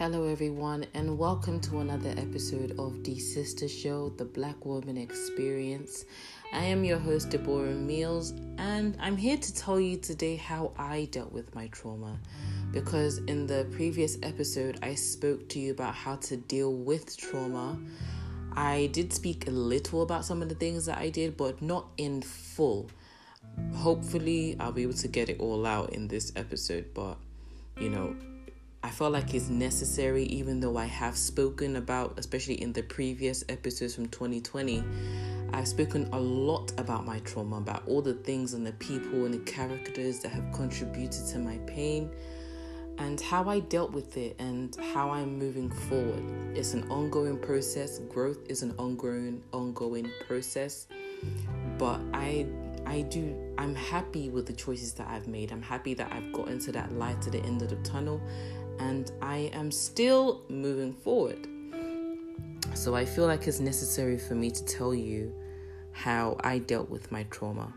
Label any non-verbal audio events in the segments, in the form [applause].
Hello, everyone, and welcome to another episode of The Sister Show, the Black Woman Experience. I am your host, Deborah Meals, and I'm here to tell you today how I dealt with my trauma. Because in the previous episode, I spoke to you about how to deal with trauma. I did speak a little about some of the things that I did, but not in full. Hopefully, I'll be able to get it all out in this episode, but you know, I felt like it's necessary, even though I have spoken about, especially in the previous episodes from 2020, I've spoken a lot about my trauma, about all the things and the people and the characters that have contributed to my pain, and how I dealt with it and how I'm moving forward. It's an ongoing process. Growth is an ongoing, ongoing process, but I I do I'm happy with the choices that I've made. I'm happy that I've gotten to that light at the end of the tunnel and I am still moving forward. So I feel like it's necessary for me to tell you how I dealt with my trauma.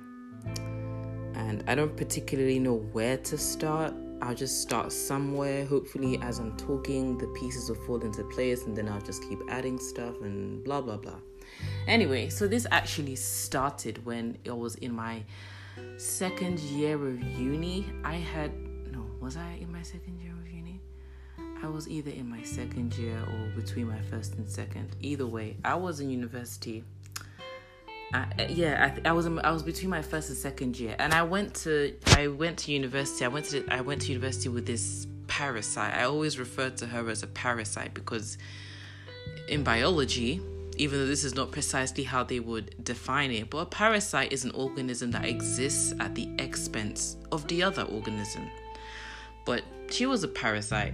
And I don't particularly know where to start. I'll just start somewhere. Hopefully, as I'm talking, the pieces will fall into place, and then I'll just keep adding stuff and blah blah blah. Anyway, so this actually started when I was in my second year of uni. I had no, was I in my second year? I was either in my second year or between my first and second. Either way, I was in university. I, yeah, I, I was in, I was between my first and second year, and I went to I went to university. I went to I went to university with this parasite. I always refer to her as a parasite because in biology, even though this is not precisely how they would define it, but a parasite is an organism that exists at the expense of the other organism. But she was a parasite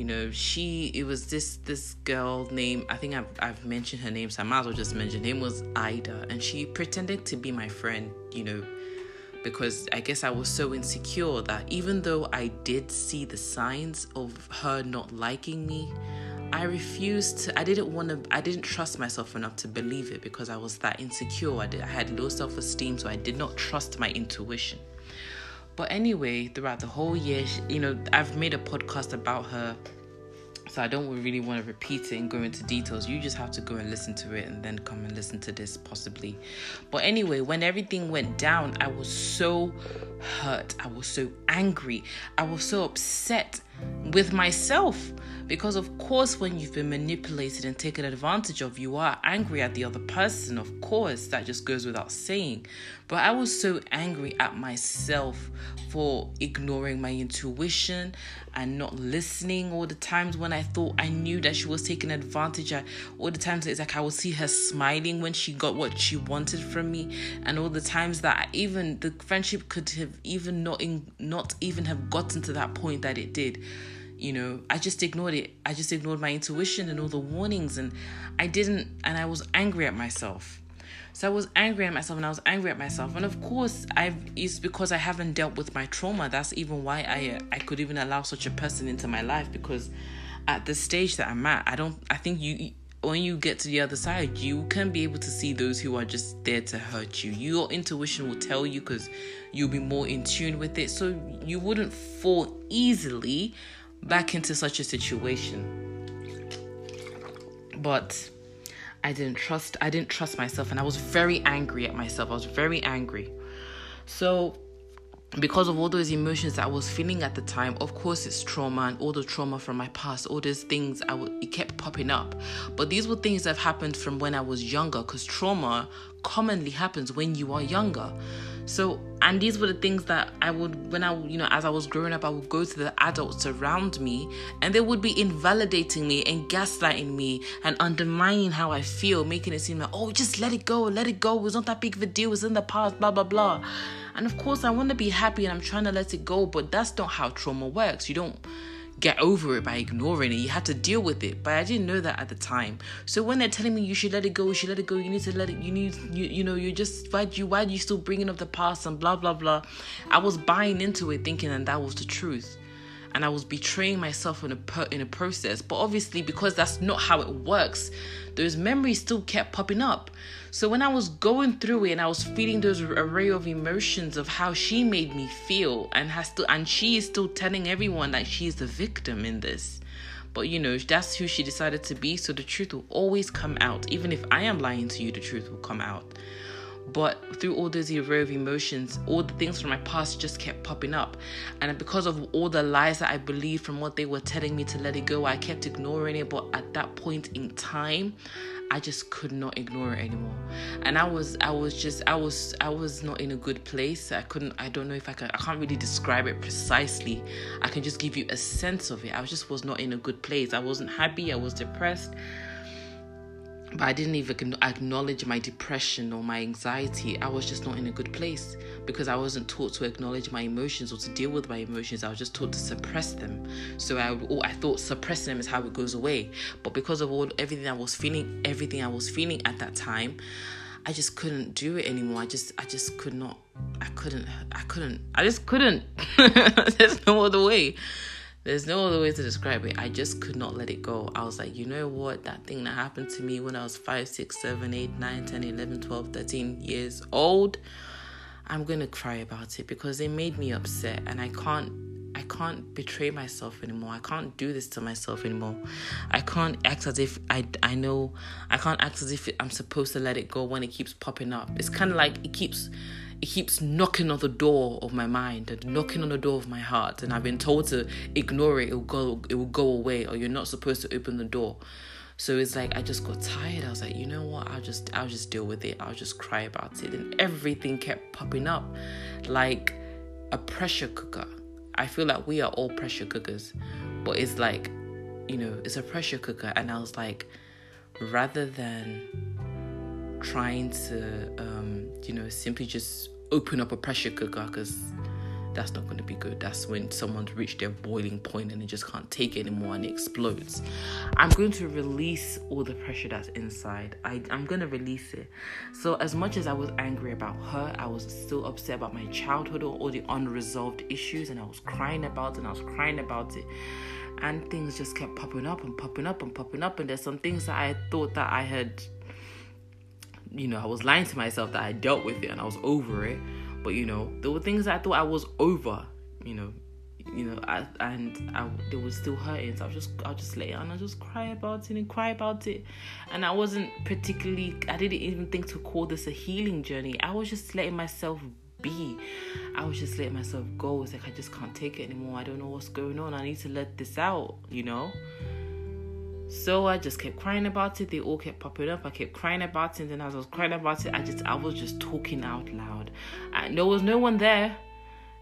you know she it was this this girl named i think I've, I've mentioned her name so i might as well just mention her name was ida and she pretended to be my friend you know because i guess i was so insecure that even though i did see the signs of her not liking me i refused to i didn't want to i didn't trust myself enough to believe it because i was that insecure. I, did, I had low self-esteem so i did not trust my intuition but anyway, throughout the whole year, you know, I've made a podcast about her. So I don't really want to repeat it and go into details. You just have to go and listen to it and then come and listen to this possibly. But anyway, when everything went down, I was so hurt. I was so angry. I was so upset with myself. Because of course when you've been manipulated and taken advantage of you are angry at the other person of course. That just goes without saying. But i was so angry at myself for ignoring my intuition and not listening all the times when i thought i knew that she was taking advantage of all the times. It's like i would see her smiling when she got what she wanted from me and all the times that even the friendship could have even not in, not even have gotten to that point that it did you know i just ignored it. I just ignored my intuition and all the warnings and i didn't and i was angry at myself. So i was angry at myself and i was angry at myself. And of course i've it's because i haven't dealt with my trauma. That's even why i i could even allow such a person into my life because at the stage that i'm at i don't i think you when you get to the other side, you can be able to see those who are just there to hurt you. Your intuition will tell you because you'll be more in tune with it. So you wouldn't fall easily back into such a situation. But I didn't trust I didn't trust myself and I was very angry at myself. I was very angry. So because of all those emotions that I was feeling at the time, of course, it's trauma and all the trauma from my past, all those things I w- it kept popping up. But these were things that happened from when I was younger, because trauma commonly happens when you are younger. So, and these were the things that I would, when I, you know, as I was growing up, I would go to the adults around me and they would be invalidating me and gaslighting me and undermining how I feel, making it seem like, oh, just let it go, let it go. It's not that big of a deal. It's in the past, blah, blah, blah. And of course, I want to be happy and I'm trying to let it go, but that's not how trauma works. You don't get over it by ignoring it. You have to deal with it. But I didn't know that at the time. So when they're telling me you should let it go, you should let it go, you need to let it, you need, you, you know, you just, why you, why do you still bringing up the past and blah, blah, blah. I was buying into it thinking that that was the truth and I was betraying myself in a per- in a process. But obviously, because that's not how it works, those memories still kept popping up. So when I was going through it and I was feeling those array of emotions of how she made me feel, and has to, and she is still telling everyone that she is the victim in this. But you know, that's who she decided to be. So the truth will always come out. Even if I am lying to you, the truth will come out. But through all those of emotions, all the things from my past just kept popping up. And because of all the lies that I believed from what they were telling me to let it go, I kept ignoring it. But at that point in time, I just could not ignore it anymore. And I was I was just I was I was not in a good place. I couldn't I don't know if I can I can't really describe it precisely. I can just give you a sense of it. I just was not in a good place. I wasn't happy, I was depressed but I didn't even acknowledge my depression or my anxiety. I was just not in a good place because I wasn't taught to acknowledge my emotions or to deal with my emotions. I was just taught to suppress them. So I, I thought suppressing them is how it goes away. But because of all everything I was feeling, everything I was feeling at that time, I just couldn't do it anymore. I just, I just could not. I couldn't. I couldn't. I just couldn't. [laughs] There's no other way. There's no other way to describe it. I just could not let it go. I was like, you know what? That thing that happened to me when I was 5, 6, 7, 8, 9, 10, 11, 12, 13 years old, I'm going to cry about it because it made me upset and I can't I can't betray myself anymore. I can't do this to myself anymore. I can't act as if I, I know. I can't act as if I'm supposed to let it go when it keeps popping up. It's kind of like it keeps it keeps knocking on the door of my mind and knocking on the door of my heart. And i've been told to ignore it. It will go it will go away or you're not supposed to open the door. So it's like i just got tired. I was like you know what? I'll just i'll just deal with it. I'll just cry about it. And everything kept popping up like a pressure cooker. I feel like we are all pressure cookers but it's like you know it's a pressure cooker. And i was like rather than trying to, um, you know, simply just open up a pressure cooker because that's not going to be good. That's when someone's reached their boiling point and they just can't take it anymore and it explodes. I'm going to release all the pressure that's inside. I, I'm going to release it. So, as much as I was angry about her, I was still upset about my childhood or all the unresolved issues, and I was crying about it and I was crying about it. And things just kept popping up and popping up and popping up. And there's some things that I thought that I had you know, I was lying to myself that I dealt with it and I was over it. But you know, there were things I thought I was over. You know, you know, I, and I, they were still hurting. So I was just, I'll just lay and I just cry about it and cry about it. And I wasn't particularly, I didn't even think to call this a healing journey. I was just letting myself be. I was just letting myself go. It's like I just can't take it anymore. I don't know what's going on. I need to let this out. You know. So I just kept crying about it. They all kept popping up. I kept crying about it. And then as I was crying about it, I just I was just talking out loud. And there was no one there.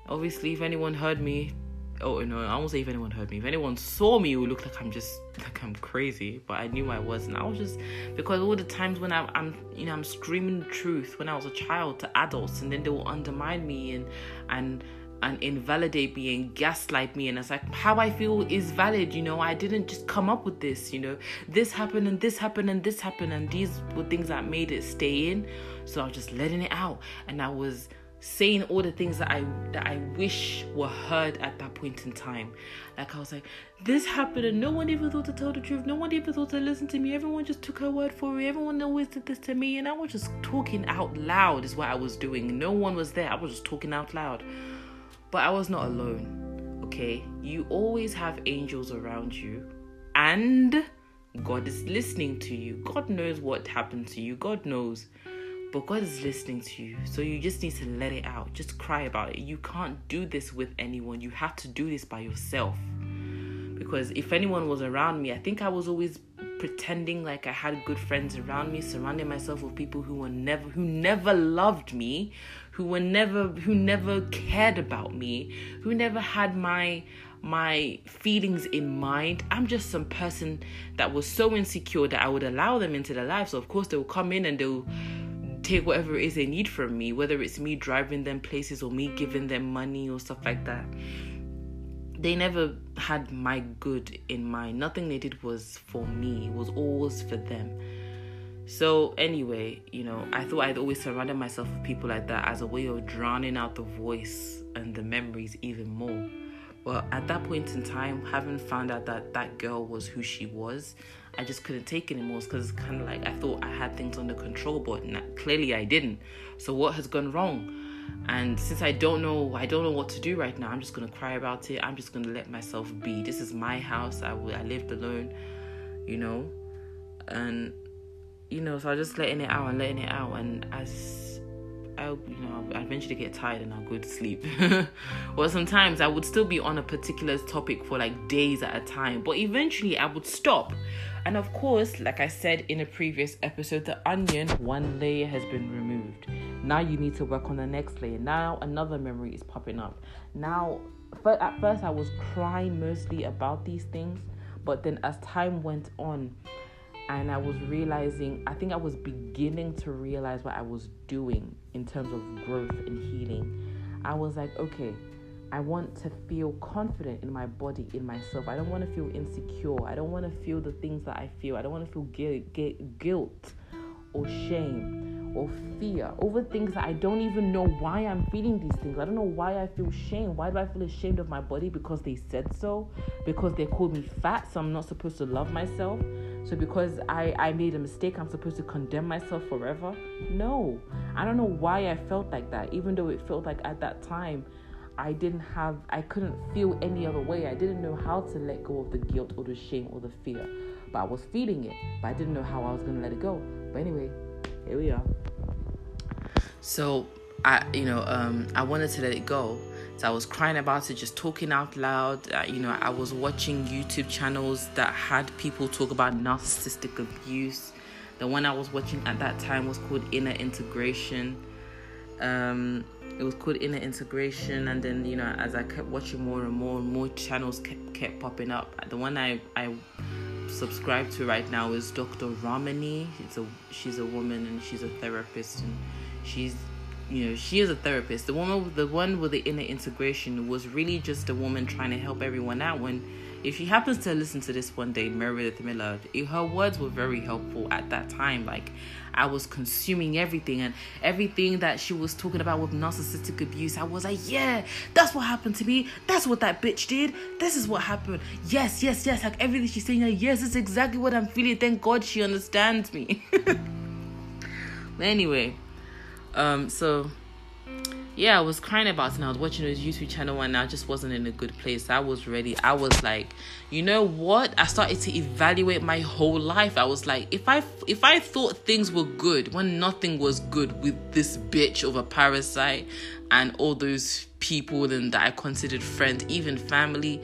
Obviously, if anyone heard me, oh no, I won't say if anyone heard me. If anyone saw me, it would look like I'm just like I'm crazy. But I knew I wasn't. I was just because all the times when I, I'm you know I'm screaming the truth when I was a child to adults, and then they will undermine me and and and invalidate me and gaslight me. And it's like how i feel is valid you know? I didn't just come up with this you know? This happened and this happened and this happened and these were things that made it stay in. So i was just letting it out. And i was saying all the things that i that i wish were heard at that point in time. Like i was like this happened and no one even thought to tell the truth. No one even thought to listen to me. Everyone just took her word for it. Everyone always did this to me. And i was just talking out loud is what i was doing. No one was there. I was just talking out loud but I was not alone, okay? You always have angels around you, and God is listening to you. God knows what happened to you, God knows. But God is listening to you. So you just need to let it out. Just cry about it. You can't do this with anyone. You have to do this by yourself. Because if anyone was around me, I think I was always pretending like I had good friends around me, surrounding myself with people who were never who never loved me, who were never who never cared about me, who never had my my feelings in mind. I'm just some person that was so insecure that I would allow them into their life. So of course they'll come in and they'll take whatever it is they need from me, whether it's me driving them places or me giving them money or stuff like that. They never had my good in mind. Nothing they did was for me. It was always for them. So anyway, you know, I thought I'd always surrounded myself with people like that as a way of drowning out the voice and the memories even more. But at that point in time, having found out that that girl was who she was, I just couldn't take anymore because it's kind of like I thought I had things under control, but clearly I didn't. So what has gone wrong? and since i don't know i don't know what to do right now i'm just gonna cry about it i'm just gonna let myself be this is my house i, I lived alone you know and you know so i was just letting it out and letting it out and as i you know i eventually get tired and i'll go to sleep [laughs] well sometimes i would still be on a particular topic for like days at a time but eventually i would stop and of course like i said in a previous episode the onion one layer has been removed now you need to work on the next layer. Now another memory is popping up. Now, at first I was crying mostly about these things, but then as time went on, and I was realizing, I think I was beginning to realize what I was doing in terms of growth and healing. I was like, okay, I want to feel confident in my body, in myself. I don't want to feel insecure. I don't want to feel the things that I feel. I don't want to feel guilt, guilt or shame or fear over things that I don't even know why I'm feeling these things. I don't know why I feel shame. Why do I feel ashamed of my body? Because they said so? Because they called me fat, so I'm not supposed to love myself? So because I, I made a mistake, I'm supposed to condemn myself forever? No. I don't know why I felt like that, even though it felt like at that time I didn't have, I couldn't feel any other way. I didn't know how to let go of the guilt or the shame or the fear. But I was feeling it, but I didn't know how I was going to let it go. But anyway, here we are. So I, you know, um, I wanted to let it go. So I was crying about it, just talking out loud. Uh, you know, I was watching YouTube channels that had people talk about narcissistic abuse. The one I was watching at that time was called Inner Integration. Um, it was called Inner Integration, and then you know, as I kept watching more and more, more channels kept, kept popping up. The one I I subscribe to right now is Dr. Ramani. She's a she's a woman and she's a therapist and she's you know she is a therapist. The woman the one with the inner integration was really just a woman trying to help everyone out when if she happens to listen to this one day, Meredith Miller, her words were very helpful at that time. Like I was consuming everything and everything that she was talking about with narcissistic abuse. I was like, yeah, that's what happened to me. That's what that bitch did. This is what happened. Yes, yes, yes. Like everything she's saying, like, yes, it's exactly what I'm feeling. Thank God she understands me. [laughs] anyway, um, so yeah, I was crying about it and I was watching his YouTube channel and I just wasn't in a good place. I was ready. I was like, you know what? I started to evaluate my whole life. I was like, if I if I thought things were good when nothing was good with this bitch of a parasite and all those people and that I considered friends, even family,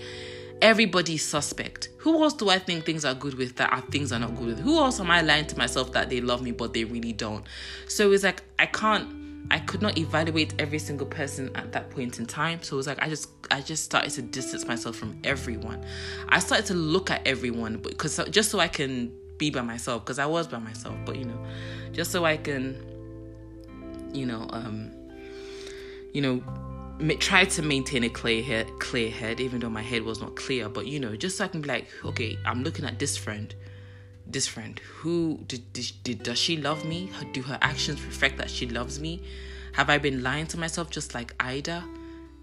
everybody's suspect. Who else do I think things are good with that are things are not good with? Who else am I lying to myself that they love me but they really don't? So it's like I can't I could not evaluate every single person at that point in time. So it was like I just I just started to distance myself from everyone. I started to look at everyone because just so I can be by myself because I was by myself, but you know, just so I can you know um you know try to maintain a clear head clear head even though my head was not clear but you know just so i can be like okay i'm looking at this friend this friend who did, did, did does she love me? Do her actions reflect that she loves me? Have i been lying to myself just like ida?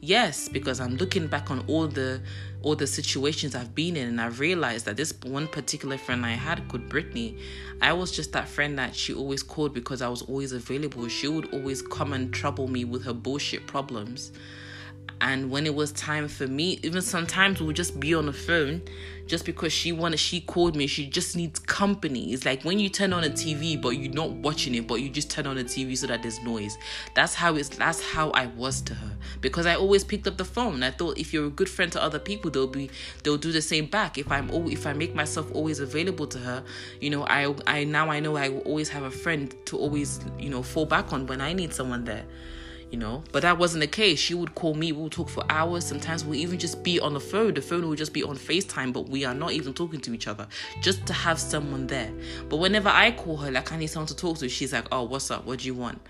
Yes because i'm looking back on all the all the situations i've been in and i've realized that this one particular friend i had called brittany i was just that friend that she always called because i was always available. She would always come and trouble me with her bullshit problems and when it was time for me even sometimes we would just be on the phone just because she wanted she called me she just needs company. It's like when you turn on a tv but you're not watching it but you just turn on the tv so that there's noise. That's how it's that's how i was to her. Because i always picked up the phone. I thought if you're a good friend to other people they'll be they'll do the same back. If i'm if i make myself always available to her you know i i now i know i will always have a friend to always you know fall back on when i need someone there you know. But that wasn't the case. She would call me, we'll talk for hours. Sometimes we'll even just be on the phone. The phone will just be on FaceTime, but we are not even talking to each other, just to have someone there. But whenever I call her, like I need someone to talk to, she's like, Oh, what's up? What do you want?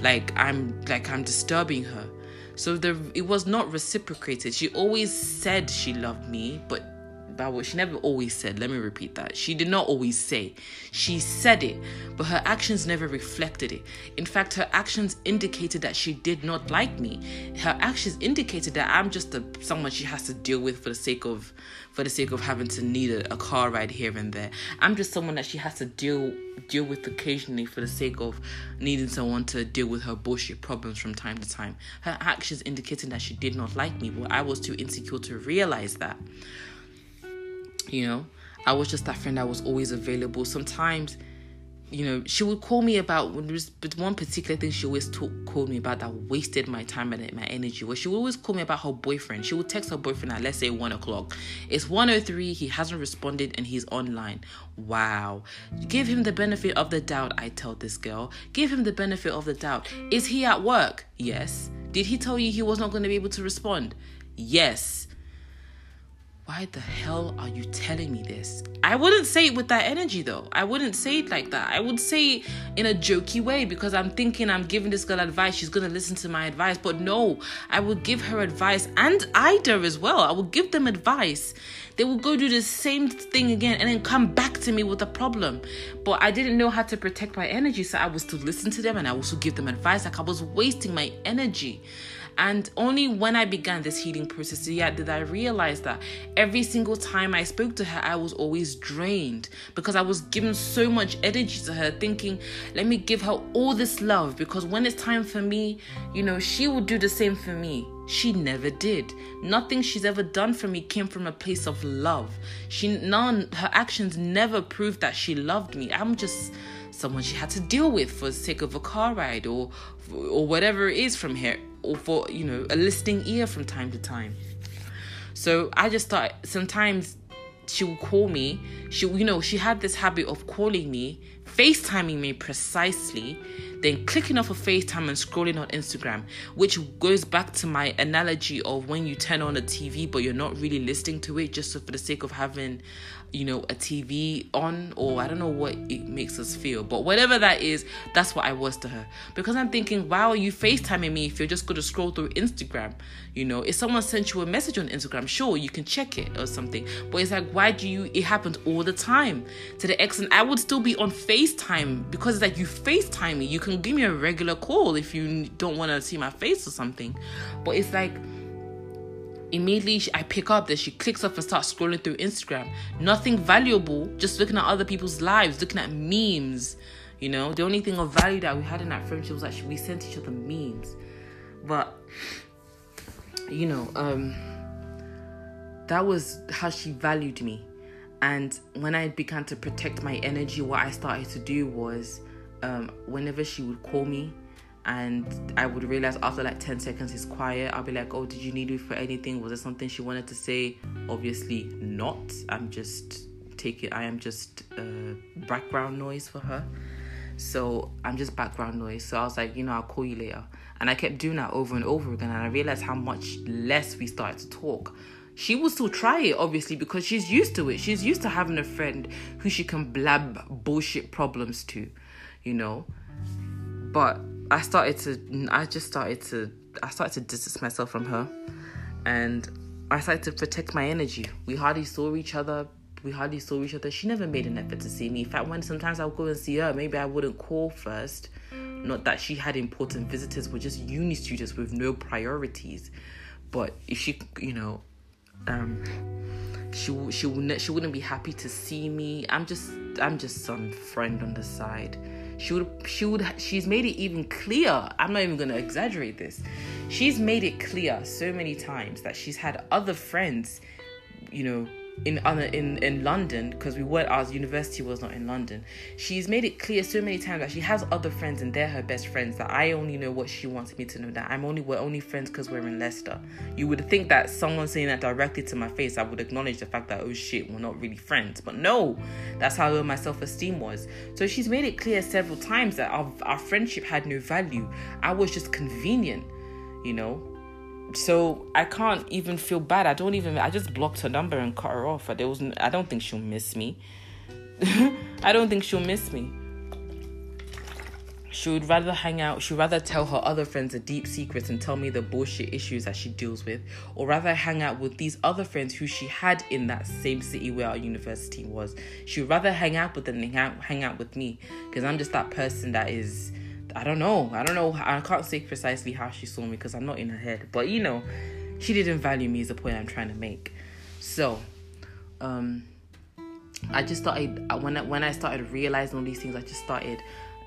Like I'm like I'm disturbing her. So the it was not reciprocated. She always said she loved me, but what she never always said. Let me repeat that. She did not always say. She said it, but her actions never reflected it. In fact, her actions indicated that she did not like me. Her actions indicated that I'm just a, someone she has to deal with for the sake of for the sake of having to need a, a car ride here and there. I'm just someone that she has to deal deal with occasionally for the sake of needing someone to deal with her bullshit problems from time to time. Her actions indicating that she did not like me, but I was too insecure to realize that. You know, I was just that friend that was always available. Sometimes you know, she would call me about when there was one particular thing she always talk, called me about that wasted my time and my energy. Was she would always call me about her boyfriend. She would text her boyfriend at let's say one o'clock. It's one o oh three. He hasn't responded and he's online. Wow. Give him the benefit of the doubt. I tell this girl. Give him the benefit of the doubt. Is he at work? Yes. Did he tell you he was not going to be able to respond? Yes why the hell are you telling me this? I wouldn't say it with that energy though. I wouldn't say it like that. I would say it in a jokey way because I'm thinking I'm giving this girl advice. She's gonna listen to my advice. But no, I would give her advice and Ida as well. I would give them advice. They will go do the same thing again and then come back to me with a problem. But I didn't know how to protect my energy, so I would still listen to them and I also give them advice. Like I was wasting my energy. And only when I began this healing process yeah, did I realize that every single time I spoke to her, I was always drained because I was giving so much energy to her, thinking, let me give her all this love because when it's time for me, you know, she will do the same for me. She never did. Nothing she's ever done for me came from a place of love. She none her actions never proved that she loved me. I'm just someone she had to deal with for the sake of a car ride or or whatever it is from here or for you know a listening ear from time to time. So i just thought sometimes she would call me. She you know she had this habit of calling me facetiming me precisely then clicking off a of FaceTime and scrolling on Instagram, which goes back to my analogy of when you turn on a TV but you're not really listening to it just for the sake of having you know, a TV on, or I don't know what it makes us feel, but whatever that is, that's what I was to her. Because I'm thinking, why are you FaceTiming me if you're just going to scroll through Instagram? You know, if someone sent you a message on Instagram, sure, you can check it or something, but it's like, why do you, it happens all the time to the extent I would still be on FaceTime because it's like you FaceTime me, you can give me a regular call if you don't want to see my face or something, but it's like, immediately I pick up that she clicks off and starts scrolling through Instagram. Nothing valuable, just looking at other people's lives, looking at memes. You know, the only thing of value that we had in that friendship was that we sent each other memes. But you know, um that was how she valued me. And when I began to protect my energy, what I started to do was um, whenever she would call me and I would realize after like 10 seconds it's quiet. I'll be like, Oh, did you need me for anything? Was there something she wanted to say? Obviously, not. I'm just taking, I am just uh, background noise for her. So I'm just background noise. So I was like, You know, I'll call you later. And I kept doing that over and over again. And I realized how much less we started to talk. She will still try it, obviously, because she's used to it. She's used to having a friend who she can blab bullshit problems to, you know. But I started to, I just started to, I started to distance myself from her, and I started to protect my energy. We hardly saw each other. We hardly saw each other. She never made an effort to see me. In fact, when sometimes I would go and see her, maybe I wouldn't call first. Not that she had important visitors, we're just uni students with no priorities. But if she, you know, um, she she she wouldn't be happy to see me. I'm just I'm just some friend on the side she would she would she's made it even clear i'm not even to exaggerate this. She's made it clear so many times that she's had other friends you know in in in London because we were our university was not in London. She's made it clear so many times that she has other friends and they're her best friends. That I only know what she wants me to know. That I'm only we're only friends because we're in Leicester. You would think that someone saying that directly to my face, I would acknowledge the fact that oh shit, we're not really friends. But no, that's how low my self esteem was. So she's made it clear several times that our our friendship had no value. I was just convenient, you know so I can't even feel bad. I don't even. I just blocked her number and cut her off. There was. I don't think she'll miss me. [laughs] I don't think she'll miss me. she would rather hang out she'd rather tell her other friends the deep secrets and tell me the bullshit issues that she deals with or rather hang out with these other friends who she had in that same city where our university was she would rather hang out with them than hang out with me because i'm just that person that is i don't know. I don't know. I can't say precisely how she saw me because i'm not in her head. But you know she didn't value me is the point i'm trying to make. So um i just started when I, when i started realizing all these things i just started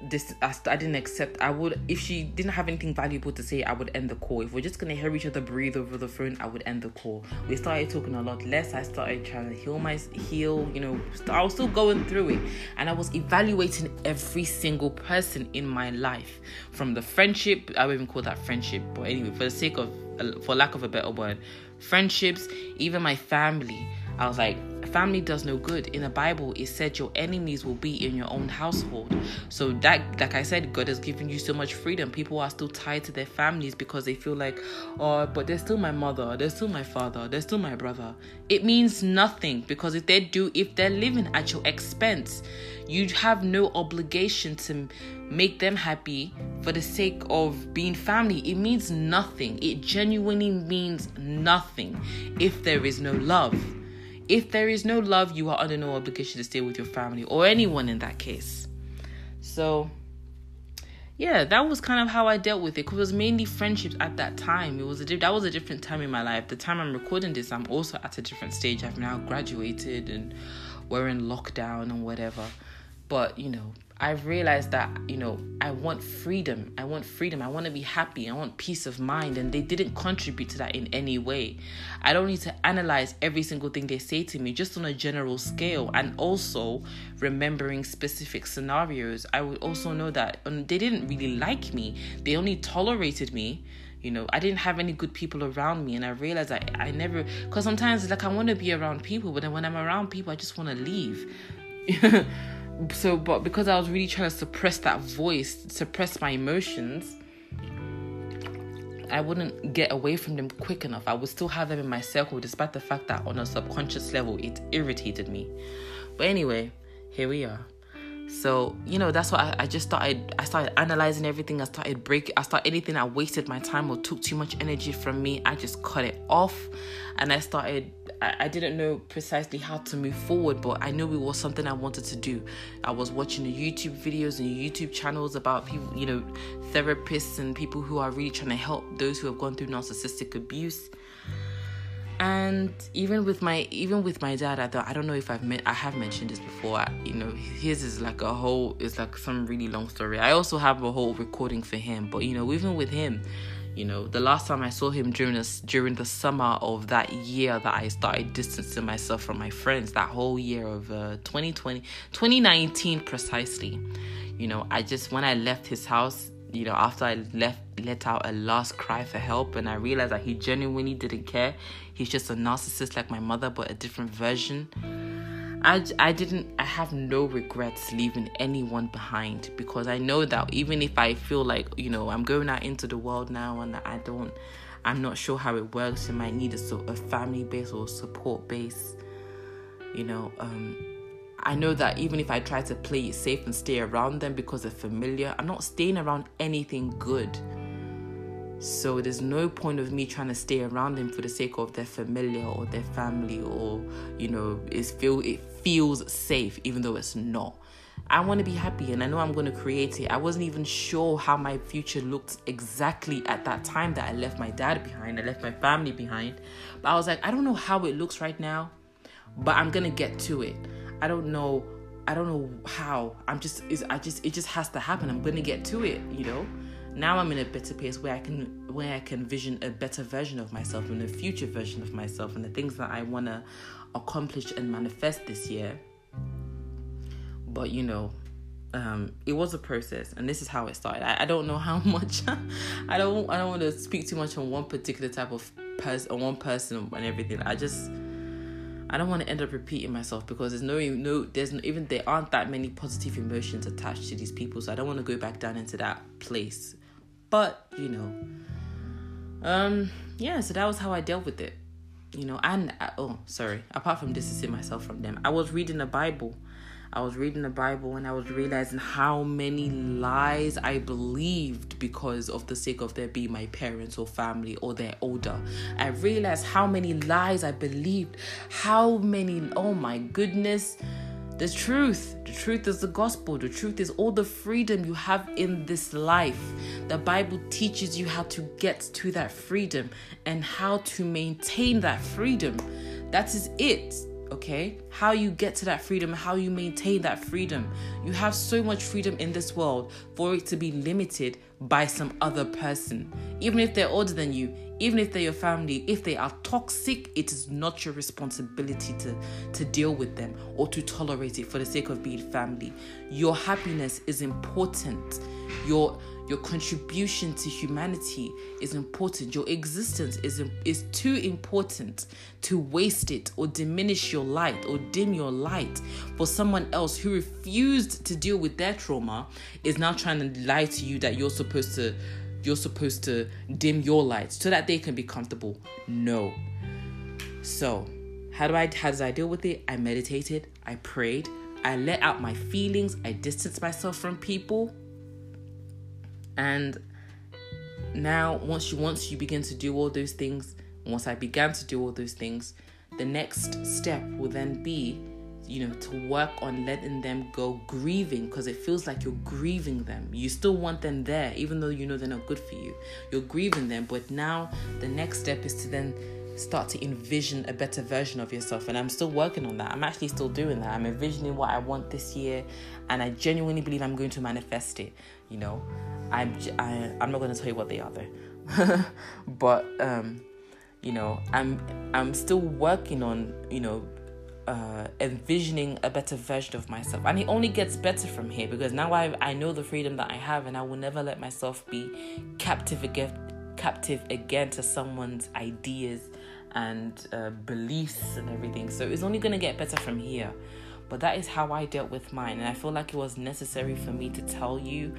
this I, I didn't accept i would if she didn't have anything valuable to say i would end the call. If we're just gonna hear each other breathe over the phone i would end the call. We started talking a lot less i started trying to heal my heal you know i was still going through it. And i was evaluating every single person in my life from the friendship i would even call that friendship but anyway for the sake of for lack of a better word friendships even my family. I was like, family does no good. In the Bible, it said your enemies will be in your own household. So that, like I said, God has given you so much freedom. People are still tied to their families because they feel like, oh, but they're still my mother, they're still my father, they're still my brother. It means nothing because if they do, if they're living at your expense, you have no obligation to make them happy for the sake of being family. It means nothing. It genuinely means nothing if there is no love. If there is no love, you are under no obligation to stay with your family or anyone in that case. So, yeah, that was kind of how I dealt with it. Cause it was mainly friendships at that time. It was a that was a different time in my life. The time I'm recording this, I'm also at a different stage. I've now graduated and we're in lockdown and whatever. But you know, I've realized that, you know, I want freedom. I want freedom. I want to be happy. I want peace of mind. And they didn't contribute to that in any way. I don't need to analyze every single thing they say to me, just on a general scale. And also remembering specific scenarios. I would also know that um, they didn't really like me, they only tolerated me you know i didn't have any good people around me and i realized i, I never because sometimes like i want to be around people but then when i'm around people i just want to leave [laughs] so but because I was really trying to suppress that voice, suppress my emotions, I wouldn't get away from them quick enough. I would still have them in my circle despite the fact that on a subconscious level it irritated me. But anyway, here we are. So, you know, that's why I, I, just started I started analyzing everything. I started breaking I started anything that wasted my time or took too much energy from me, I just cut it off. And I started I, I didn't know precisely how to move forward, but I knew it was something I wanted to do. I was watching the YouTube videos and YouTube channels about people, you know, therapists and people who are really trying to help those who have gone through narcissistic abuse and even with my even with my dad i thought i don't know if i've met i have mentioned this before I, you know his is like a whole it's like some really long story. I also have a whole recording for him but you know even with him you know the last time i saw him during this during the summer of that year that i started distancing myself from my friends that whole year of uh, 2020 2019 precisely you know i just when i left his house you know, after I left, let out a last cry for help, and I realized that he genuinely didn't care. He's just a narcissist like my mother, but a different version. I, I didn't, I have no regrets leaving anyone behind because I know that even if I feel like, you know, I'm going out into the world now and I don't, I'm not sure how it works, it might need a, a family base or support base, you know, um, I know that even if I try to play it safe and stay around them because they're familiar, I'm not staying around anything good. So there's no point of me trying to stay around them for the sake of their familiar or their family or you know, it's feel it feels safe even though it's not. I want to be happy and I know I'm going to create it. I wasn't even sure how my future looked exactly at that time that I left my dad behind, I left my family behind. But I was like, I don't know how it looks right now, but I'm going to get to it. I don't know I don't know how. I'm just is I just it just has to happen. I'm gonna get to it, you know. Now I'm in a better place where I can where I can vision a better version of myself and a future version of myself and the things that I wanna accomplish and manifest this year. But you know, um, it was a process and this is how it started. I, I don't know how [laughs] much I don't I don't want to speak too much on one particular type of person on one person and everything. I just I don't want to end up repeating myself because there's no no there's no, even there aren't that many positive emotions attached to these people, so I don't want to go back down into that place. But you know, um, yeah. So that was how I dealt with it. You know, and uh, oh, sorry. Apart from distancing myself from them, I was reading the Bible. I was reading the Bible and I was realizing how many lies I believed because of the sake of their being my parents or family or they're older. I realized how many lies I believed. How many, oh my goodness. The truth, the truth is the gospel. The truth is all the freedom you have in this life. The Bible teaches you how to get to that freedom and how to maintain that freedom. That is it okay? How you get to that freedom, how you maintain that freedom. You have so much freedom in this world for it to be limited by some other person. Even if they're older than you, even if they're your family, if they are toxic, it is not your responsibility to, to deal with them or to tolerate it for the sake of being family. Your happiness is important. Your your contribution to humanity is important. Your existence is, is too important to waste it or diminish your light or dim your light for someone else who refused to deal with their trauma is now trying to lie to you that you're supposed to you're supposed to dim your light so that they can be comfortable. No. So, how do I how does I deal with it? I meditated, I prayed, I let out my feelings, I distanced myself from people and now once you once you begin to do all those things, once I began to do all those things, the next step will then be you know to work on letting them go grieving because it feels like you're grieving them you still want them there even though you know they're not good for you you're grieving them but now the next step is to then start to envision a better version of yourself. And I'm still working on that. I'm actually still doing that. I'm envisioning what I want this year, and I genuinely believe I'm going to manifest it. You know, I'm I, am i am not going to tell you what they are though, [laughs] but um, you know, I'm I'm still working on you know. Uh, envisioning a better version of myself, and it only gets better from here because now I I know the freedom that I have, and I will never let myself be captive again, captive again to someone's ideas and uh, beliefs and everything. So it's only going to get better from here. But that is how I dealt with mine, and I feel like it was necessary for me to tell you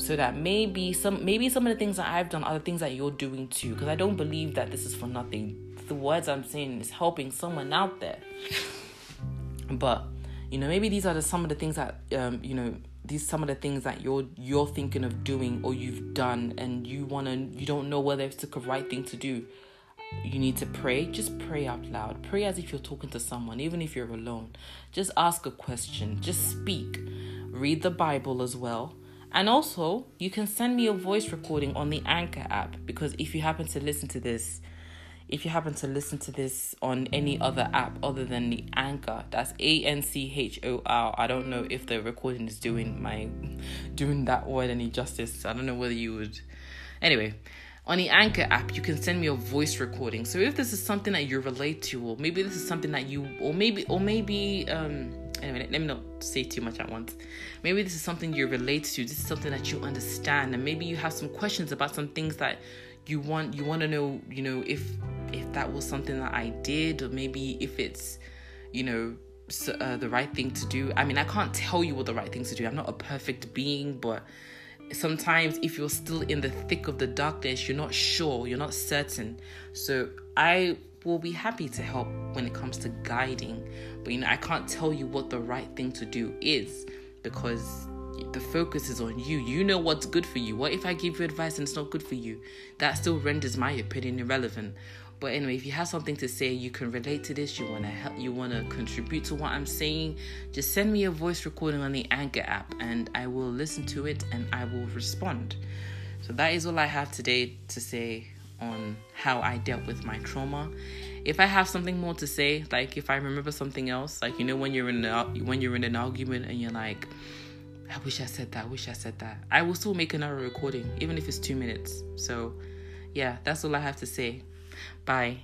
so that maybe some maybe some of the things that I've done are the things that you're doing too because I don't believe that this is for nothing. The words I'm saying is helping someone out there. But you know, maybe these are the, some of the things that um, you know these some of the things that you're you're thinking of doing or you've done and you want to you don't know whether it's the right thing to do you need to pray, just pray out loud. Pray as if you're talking to someone, even if you're alone. Just ask a question, just speak. Read the Bible as well. And also, you can send me a voice recording on the Anchor app because if you happen to listen to this, if you happen to listen to this on any other app other than the Anchor, that's A N C H O R. I don't know if the recording is doing my doing that word any justice. I don't know whether you would. Anyway, on the Anchor app, you can send me a voice recording. So if this is something that you relate to, or maybe this is something that you, or maybe, or maybe, um, anyway, let me not say too much at once. Maybe this is something you relate to. This is something that you understand, and maybe you have some questions about some things that you want. You want to know, you know, if if that was something that I did, or maybe if it's, you know, uh, the right thing to do. I mean, I can't tell you what the right thing to do. I'm not a perfect being, but sometimes if you're still in the thick of the darkness, you're not sure, you're not certain. So I will be happy to help when it comes to guiding. But you know, I can't tell you what the right thing to do is because the focus is on you. You know what's good for you. What if I give you advice and it's not good for you? That still renders my opinion irrelevant. But anyway, if you have something to say, you can relate to this, you want to help, you want to contribute to what I'm saying, just send me a voice recording on the Anchor app and I will listen to it and I will respond. So that is all I have today to say on how I dealt with my trauma. If I have something more to say, like if I remember something else, like you know when you're in a, when you're in an argument and you're like, I wish I said that, I wish I said that. I will still make another recording, even if it's two minutes. So, yeah, that's all I have to say. Bye.